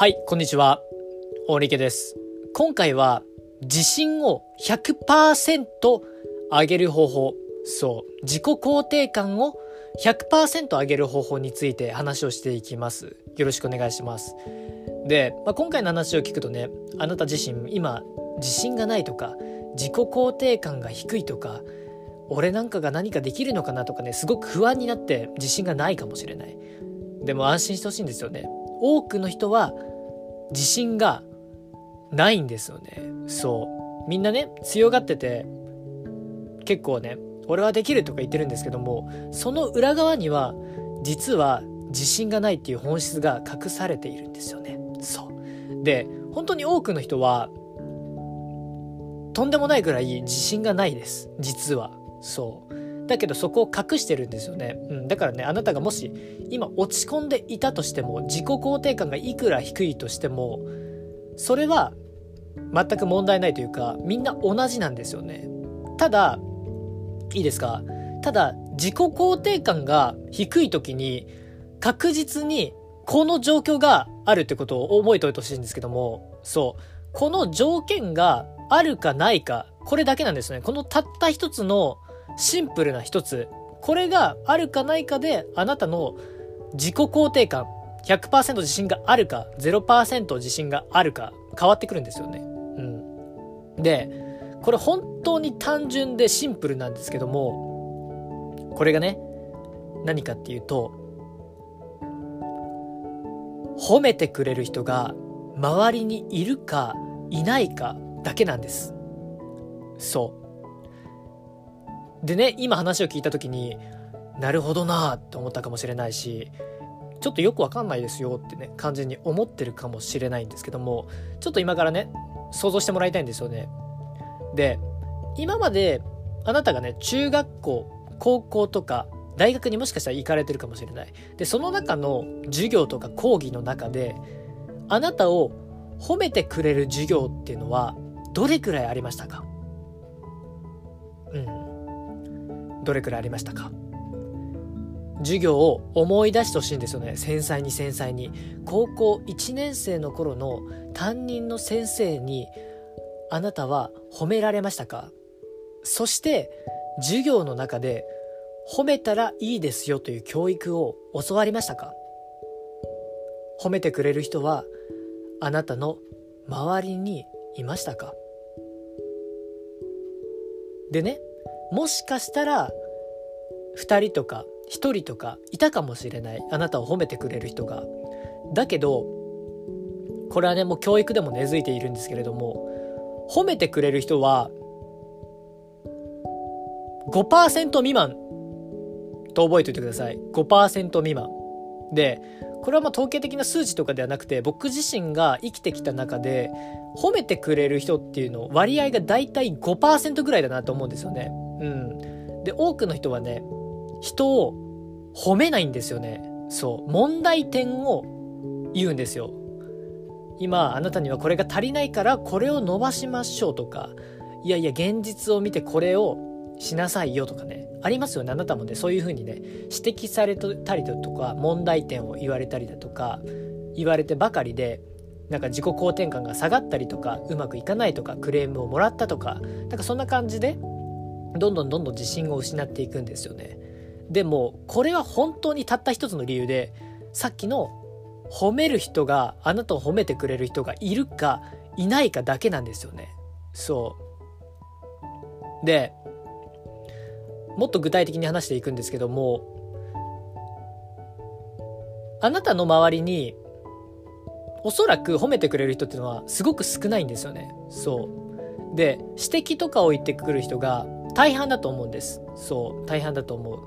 はい、こんにちは。大力です。今回は、自信を100%上げる方法。そう、自己肯定感を100%上げる方法について話をしていきます。よろしくお願いします。で、まあ、今回の話を聞くとね、あなた自身、今、自信がないとか、自己肯定感が低いとか、俺なんかが何かできるのかなとかね、すごく不安になって自信がないかもしれない。でも安心してほしいんですよね。多くの人は自信がないんですよね。そう。みんなね、強がってて、結構ね、俺はできるとか言ってるんですけども、その裏側には、実は自信がないっていう本質が隠されているんですよね。そう。で、本当に多くの人は、とんでもないぐらい自信がないです。実は。そう。だけどそこを隠してるんですよね。うん。だからね、あなたがもし今落ち込んでいたとしても、自己肯定感がいくら低いとしても、それは全く問題ないというか、みんな同じなんですよね。ただ、いいですか？ただ、自己肯定感が低い時に、確実にこの状況があるってことを覚えておいてほしいんですけども、そう。この条件があるかないか、これだけなんですね。このたった一つのシンプルな一つ。これがあるかないかで、あなたの自己肯定感、100%自信があるか、0%自信があるか、変わってくるんですよね。うん。で、これ本当に単純でシンプルなんですけども、これがね、何かっていうと、褒めてくれる人が周りにいるかいないかだけなんです。そう。でね、今話を聞いた時に、なるほどなって思ったかもしれないし、ちょっとよくわかんないですよってね、感じに思ってるかもしれないんですけども、ちょっと今からね、想像してもらいたいんですよね。で、今まであなたがね、中学校、高校とか、大学にもしかしたら行かれてるかもしれない。で、その中の授業とか講義の中で、あなたを褒めてくれる授業っていうのは、どれくらいありましたか？どれくらいありましたか？授業を思い出してほしいんですよね。繊細に繊細に。高校1年生の頃の担任の先生に、あなたは褒められましたか？そして、授業の中で、褒めたらいいですよという教育を教わりましたか？褒めてくれる人は、あなたの周りにいましたか？でね、もしかしたら、二人とか一人とかいたかもしれない。あなたを褒めてくれる人が。だけど、これはね、もう教育でも根付いているんですけれども、褒めてくれる人は、5%未満と覚えておいてください。5%未満。で、これはまあ統計的な数値とかではなくて、僕自身が生きてきた中で、褒めてくれる人っていうの割合がだいたい5%ぐらいだなと思うんですよね。うん。で、多くの人はね、人を褒めないんですよね。そう。問題点を言うんですよ。今、あなたにはこれが足りないから、これを伸ばしましょうとか、いやいや、現実を見てこれをしなさいよとかね。ありますよね。あなたもね、そういう風にね、指摘されたりだとか、問題点を言われたりだとか、言われてばかりで、なんか自己肯定感が下がったりとか、うまくいかないとか、クレームをもらったとか、なんかそんな感じで、どんどんどんどん自信を失っていくんですよね。でも、これは本当にたった一つの理由で、さっきの褒める人が、あなたを褒めてくれる人がいるかいないかだけなんですよね。そう。で、もっと具体的に話していくんですけども、あなたの周りに、おそらく褒めてくれる人っていうのはすごく少ないんですよね。そう。で、指摘とかを言ってくる人が大半だと思うんです。そう。大半だと思う。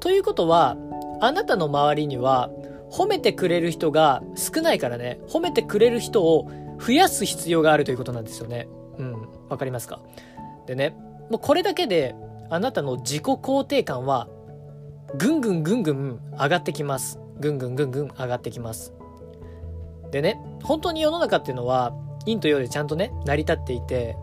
ということは、あなたの周りには、褒めてくれる人が少ないからね、褒めてくれる人を増やす必要があるということなんですよね。うん。わかりますか？でね、もうこれだけで、あなたの自己肯定感は、ぐんぐんぐんぐん上がってきます。ぐんぐんぐんぐん上がってきます。でね、本当に世の中っていうのは、陰と陽でちゃんとね、成り立っていて、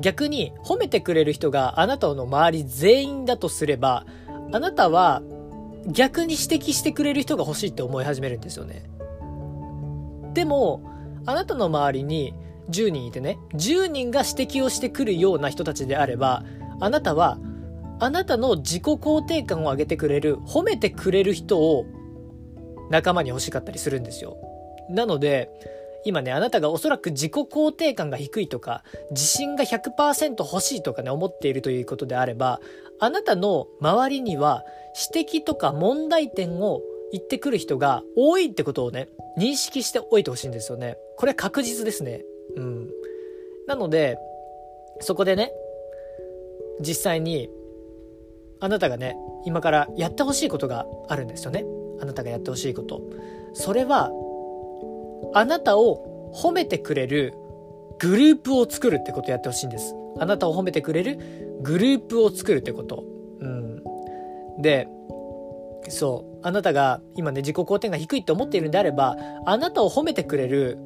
逆に褒めてくれる人があなたの周り全員だとすれば、あなたは逆に指摘してくれる人が欲しいって思い始めるんですよね。でも、あなたの周りに10人いてね、10人が指摘をしてくるような人たちであれば、あなたは、あなたの自己肯定感を上げてくれる、褒めてくれる人を仲間に欲しかったりするんですよ。なので、今ね、あなたがおそらく自己肯定感が低いとか、自信が100%欲しいとかね、思っているということであれば、あなたの周りには指摘とか問題点を言ってくる人が多いってことをね、認識しておいてほしいんですよね。これは確実ですね。うん。なので、そこでね、実際に、あなたがね、今からやってほしいことがあるんですよね。あなたがやってほしいこと。それは、あなたを褒めてくれるグループを作るってことやってほしいんです。あなたを褒めてくれるグループを作るってこと。うん。で、そう。あなたが今ね、自己肯定が低いって思っているんであれば、あなたを褒めてくれる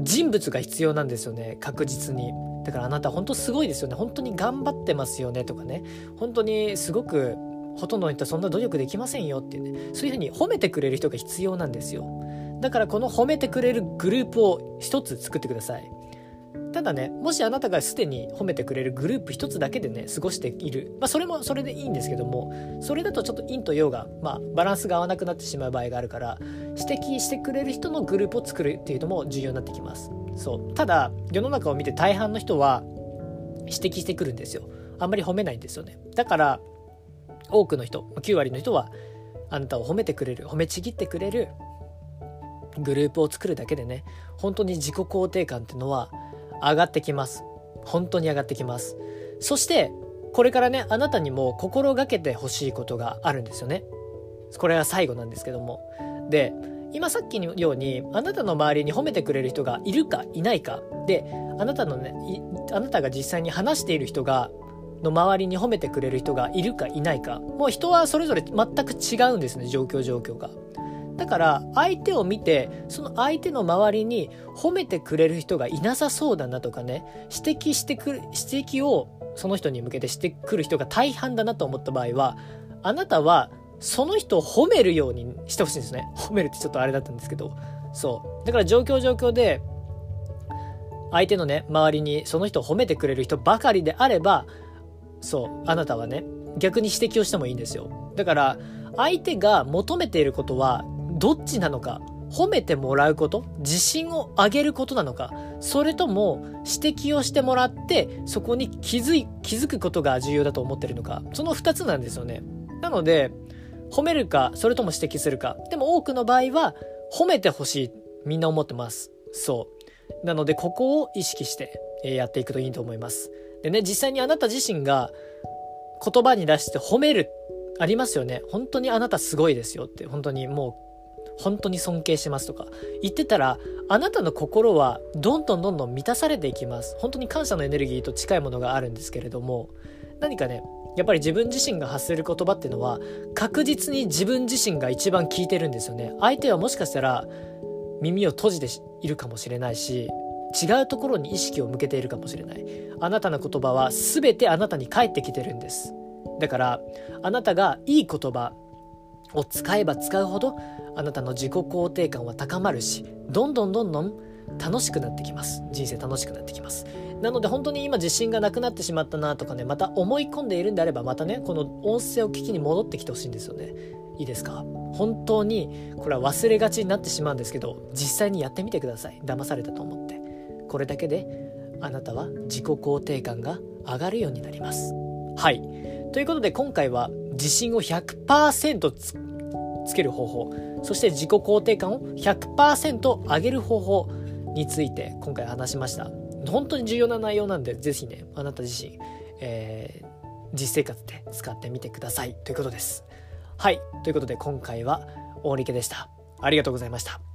人物が必要なんですよね。確実に。だからあなた本当すごいですよね。本当に頑張ってますよねとかね。本当にすごくほとんどの人はそんな努力できませんよっていうね。そういうふうに褒めてくれる人が必要なんですよ。だからこの褒めてくれるグループを一つ作ってください。ただね、もしあなたがすでに褒めてくれるグループ一つだけでね、過ごしている。まあ、それもそれでいいんですけども、それだとちょっと陰と陽が、まあ、バランスが合わなくなってしまう場合があるから、指摘してくれる人のグループを作るっていうのも重要になってきます。そう。ただ、世の中を見て大半の人は、指摘してくるんですよ。あんまり褒めないんですよね。だから、多くの人、9割の人は、あなたを褒めてくれる、褒めちぎってくれるグループを作るだけでね、本当に自己肯定感っていうのは上がってきます。本当に上がってきます。そして、これからね、あなたにも心がけてほしいことがあるんですよね。これは最後なんですけども。で、今さっきのように、あなたの周りに褒めてくれる人がいるかいないか。で、あなたのね、あなたが実際に話している人が、の周りに褒めてくれる人がいるかいないか。もう人はそれぞれ全く違うんですね、状況状況が。だから相手を見てその相手の周りに褒めてくれる人がいなさそうだなとかね指摘してくる指摘をその人に向けてしてくる人が大半だなと思った場合はあなたはその人を褒めるようにしてほしいんですね。褒めるってちょっとあれだったんですけど。そう。だから状況状況で相手のね周りにその人を褒めてくれる人ばかりであればそう。あなたはね逆に指摘をしてもいいんですよ。だから相手が求めていることはどっちなのか褒めてもらうこと自信を上げることなのかそれとも指摘をしてもらってそこに気づい気づくことが重要だと思ってるのかその2つなんですよね。なので褒めるかそれとも指摘するかでも多くの場合は褒めてほしいみんな思ってます。そう。なのでここを意識してやっていくといいと思います。でね実際にあなた自身が言葉に出して褒めるありますよね。本当にあなたすごいですよって本当にもう本当に尊敬しますとか言ってたらあなたの心はどんどんどんどん満たされていきます。本当に感謝のエネルギーと近いものがあるんですけれども何かねやっぱり自分自身が発する言葉っていうのは確実に自分自身が一番聞いてるんですよね。相手はもしかしたら耳を閉じているかもしれないし違うところに意識を向けているかもしれない。あなたの言葉は全てあなたに返ってきてるんです。だからあなたがいい言葉を使えば使うほどあなたの自己肯定感は高まるしどんどんどんどん楽しくなってきます。人生楽しくなってきます。なので本当に今自信がなくなってしまったなとかねまた思い込んでいるんであればまたねこの音声を聞きに戻ってきてほしいんですよね。いいですか？本当にこれは忘れがちになってしまうんですけど実際にやってみてください。騙されたと思って。これだけであなたは自己肯定感が上がるようになります。はい。ということで今回は自信を100%つつける方法。そして自己肯定感を100%上げる方法について今回話しました。本当に重要な内容なんでぜひねあなた自身、えー、実生活で使ってみてください。ということです。はい。ということで今回は大力でした。ありがとうございました。